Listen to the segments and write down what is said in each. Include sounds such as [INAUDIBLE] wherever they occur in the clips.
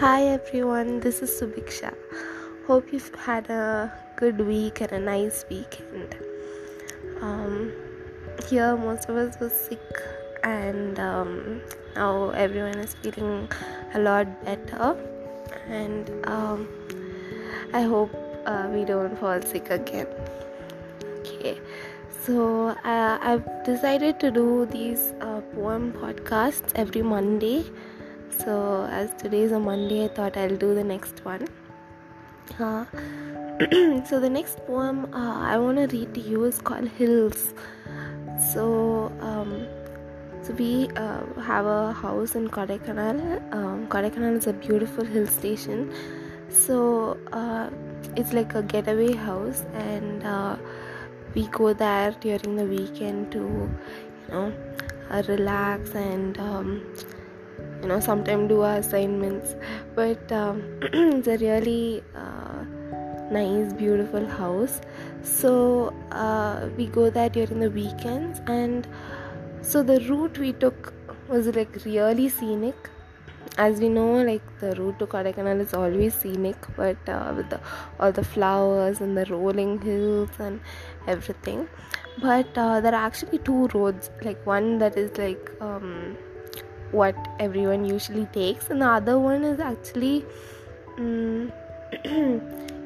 Hi everyone, this is Subiksha. Hope you've had a good week and a nice weekend. Um, here, most of us were sick, and um, now everyone is feeling a lot better. And um, I hope uh, we don't fall sick again. Okay, so uh, I've decided to do these uh, poem podcasts every Monday so as today is a monday i thought i'll do the next one uh, [CLEARS THROAT] so the next poem uh, i want to read to you is called hills so um, so we uh, have a house in Kodaikanal. Um, Kodaikanal is a beautiful hill station. So uh, it's like a getaway house, and uh, we go there during the weekend to, you know, uh, relax and um, you know sometimes do our assignments. But um, [CLEARS THROAT] it's a really uh, nice beautiful house. So uh, we go there during the weekends and so the route we took was like really scenic. As we know like the route to Kodaikanal is always scenic but uh, with the, all the flowers and the rolling hills and everything. But uh, there are actually two roads like one that is like um, what everyone usually takes. And the other one is actually um, [CLEARS THROAT]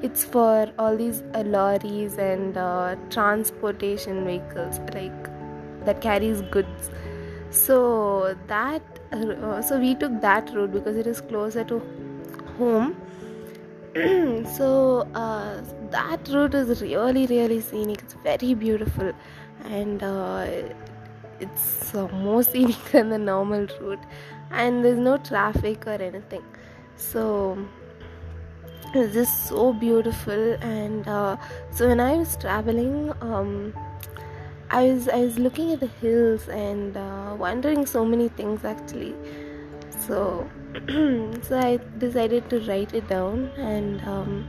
it's for all these uh, lorries and uh, transportation vehicles like that carries goods. So that uh, so we took that road because it is closer to home. [CLEARS THROAT] So uh, that route is really really scenic. It's very beautiful. And uh, it's uh, more scenic than the normal route and there's no traffic or anything. So it's just so beautiful and uh, so when i was traveling um, i was i was looking at the hills and uh, wondering so many things actually. So [CLEARS THROAT] so i decided to write it down and um,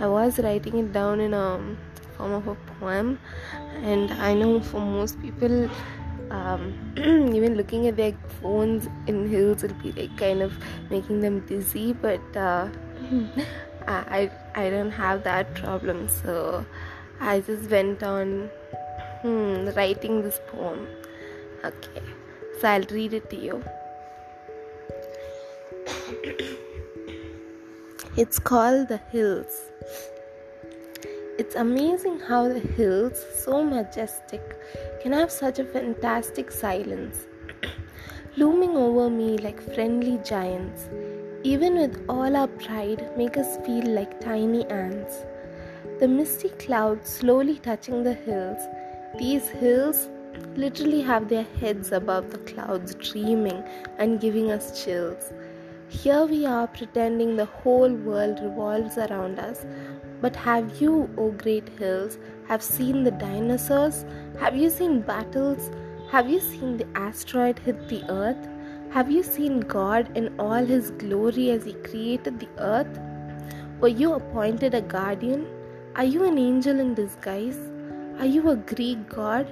i was writing it down in a form of a poem. And i know for most people um, [CLEARS THROAT] even looking at their phones in hills will be like kind of making them dizzy but uh, [LAUGHS] I, I don't have that problem. So i just went on hmm, writing this poem. Okay. So i'll read it to you. [COUGHS] It's called the hills. It's amazing how the hills, so majestic, can have such a fantastic silence, [CLEARS THROAT] looming over me like friendly giants, even with all our pride, make us feel like tiny ants. The misty clouds slowly touching the hills, these hills literally have their heads above the clouds, dreaming and giving us chills. Here we are pretending the whole world revolves around us, but have you, O great hills, have seen the dinosaurs? Have you seen battles? Have you seen the asteroid hit the earth? Have you seen God in all his glory as he created the earth? Were you appointed a guardian? Are you an angel in disguise? Are you a Greek god?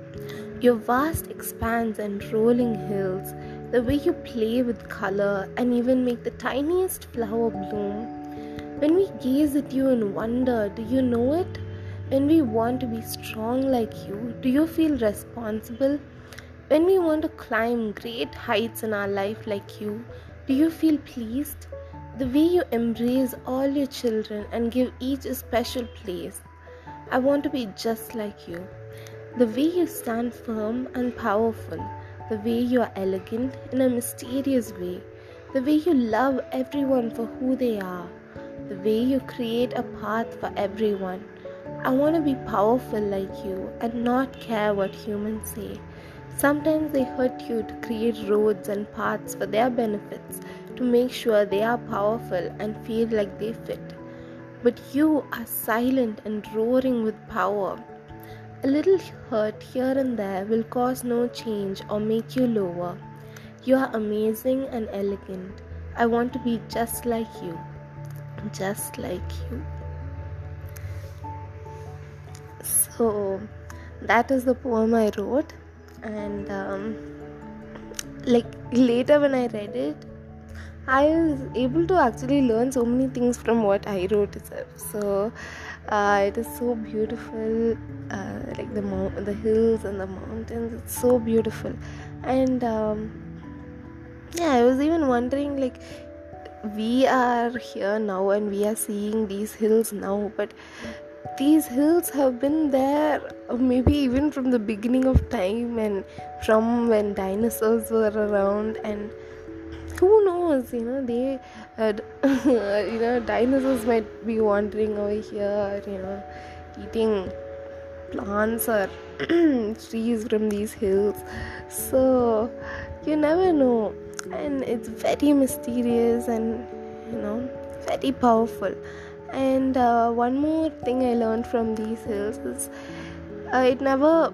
[CLEARS THROAT] Your vast expanse and rolling hills, the way you play with color and even make the tiniest flower bloom when we gaze at you in wonder, do you know it? When we want to be strong like you, do you feel responsible? When we want to climb great heights in our life like you, do you feel pleased? The way you embrace all your children and give each a special place. I want to be just like you. The way you stand firm and powerful, the way you are elegant in a mysterious way, the way you love everyone for who they are the way you create a path for everyone. I want to be powerful like you and not care what humans say. Sometimes they hurt you to create roads and paths for their benefits, to make sure they are powerful and feel like they fit. But you are silent and roaring with power. A little hurt here and there will cause no change or make you lower. You are amazing and elegant. I want to be just like you just like you. So that is the poem I wrote, and um, like later when I read it, I was able to actually learn so many things from what I wrote itself. So uh, it is so beautiful, uh, like the mo- the hills and the mountains. It's so beautiful, and um, yeah, I was even wondering like we are here now and we are seeing these hills now, but these hills have been there maybe even from the beginning of time and from when dinosaurs were around and who knows you know they uh, [LAUGHS] you know dinosaurs might be wandering over here you know eating plants or [CLEARS THROAT] trees from these hills. So you never know and it's very mysterious and you know very powerful. And uh, one more thing i learned from these hills is uh, it never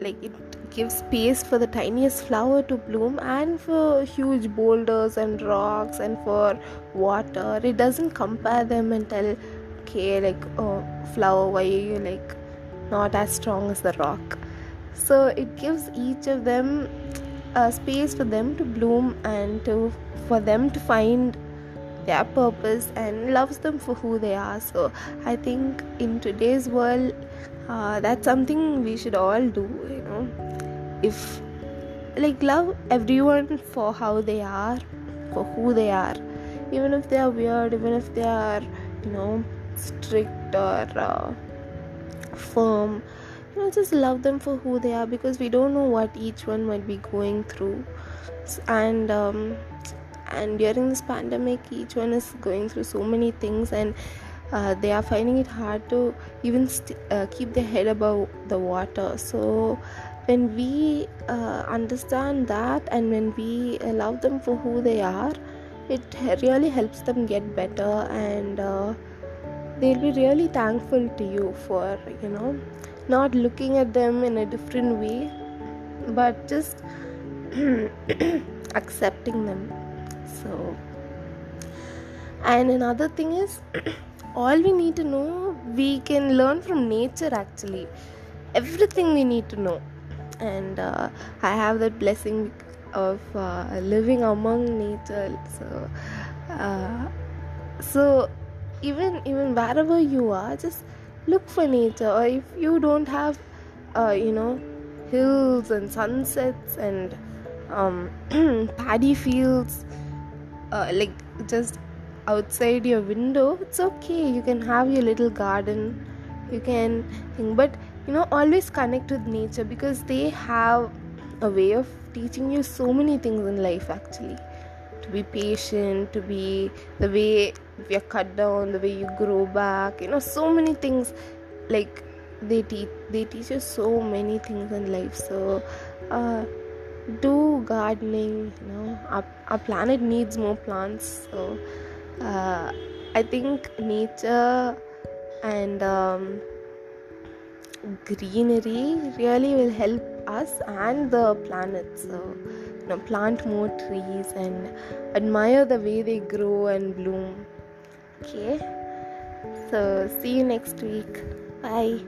like it gives space for the tiniest flower to bloom and for huge boulders and rocks and for water. It doesn't compare them and tell okay like oh flower why are you like not as strong as the rock? So it gives each of them a space for them to bloom and to for them to find their purpose and loves them for who they are. So i think in today's world uh, that's something we should all do you know. If like love everyone for how they are for who they are. Even if they are weird even if they are you know strict or uh, firm know just love them for who they are because we don't know what each one might be going through. And um, and during this pandemic each one is going through so many things and uh, they are finding it hard to even st- uh, keep their head above the water. So when we uh, understand that and when we love them for who they are it really helps them get better and uh, they'll be really thankful to you for you know not looking at them in a different way but just [CLEARS THROAT] accepting them. So and another thing is [CLEARS THROAT] all we need to know we can learn from nature actually. Everything we need to know. And uh, i have that blessing of uh, living among nature. So uh, so even even wherever you are just look for nature or if you don't have uh, you know hills and sunsets and um, [CLEARS THROAT] paddy fields uh, like just outside your window it's okay. You can have your little garden you can think but you know always connect with nature because they have a way of teaching you so many things in life actually. To be patient to be the way you're cut down the way you grow back you know so many things like they teach they teach you so many things in life so uh, do gardening you know our, our planet needs more plants so uh, I think nature and um, greenery really will help us and the planet. So, you know, plant more trees and admire the way they grow and bloom. Okay, so see you next week. Bye.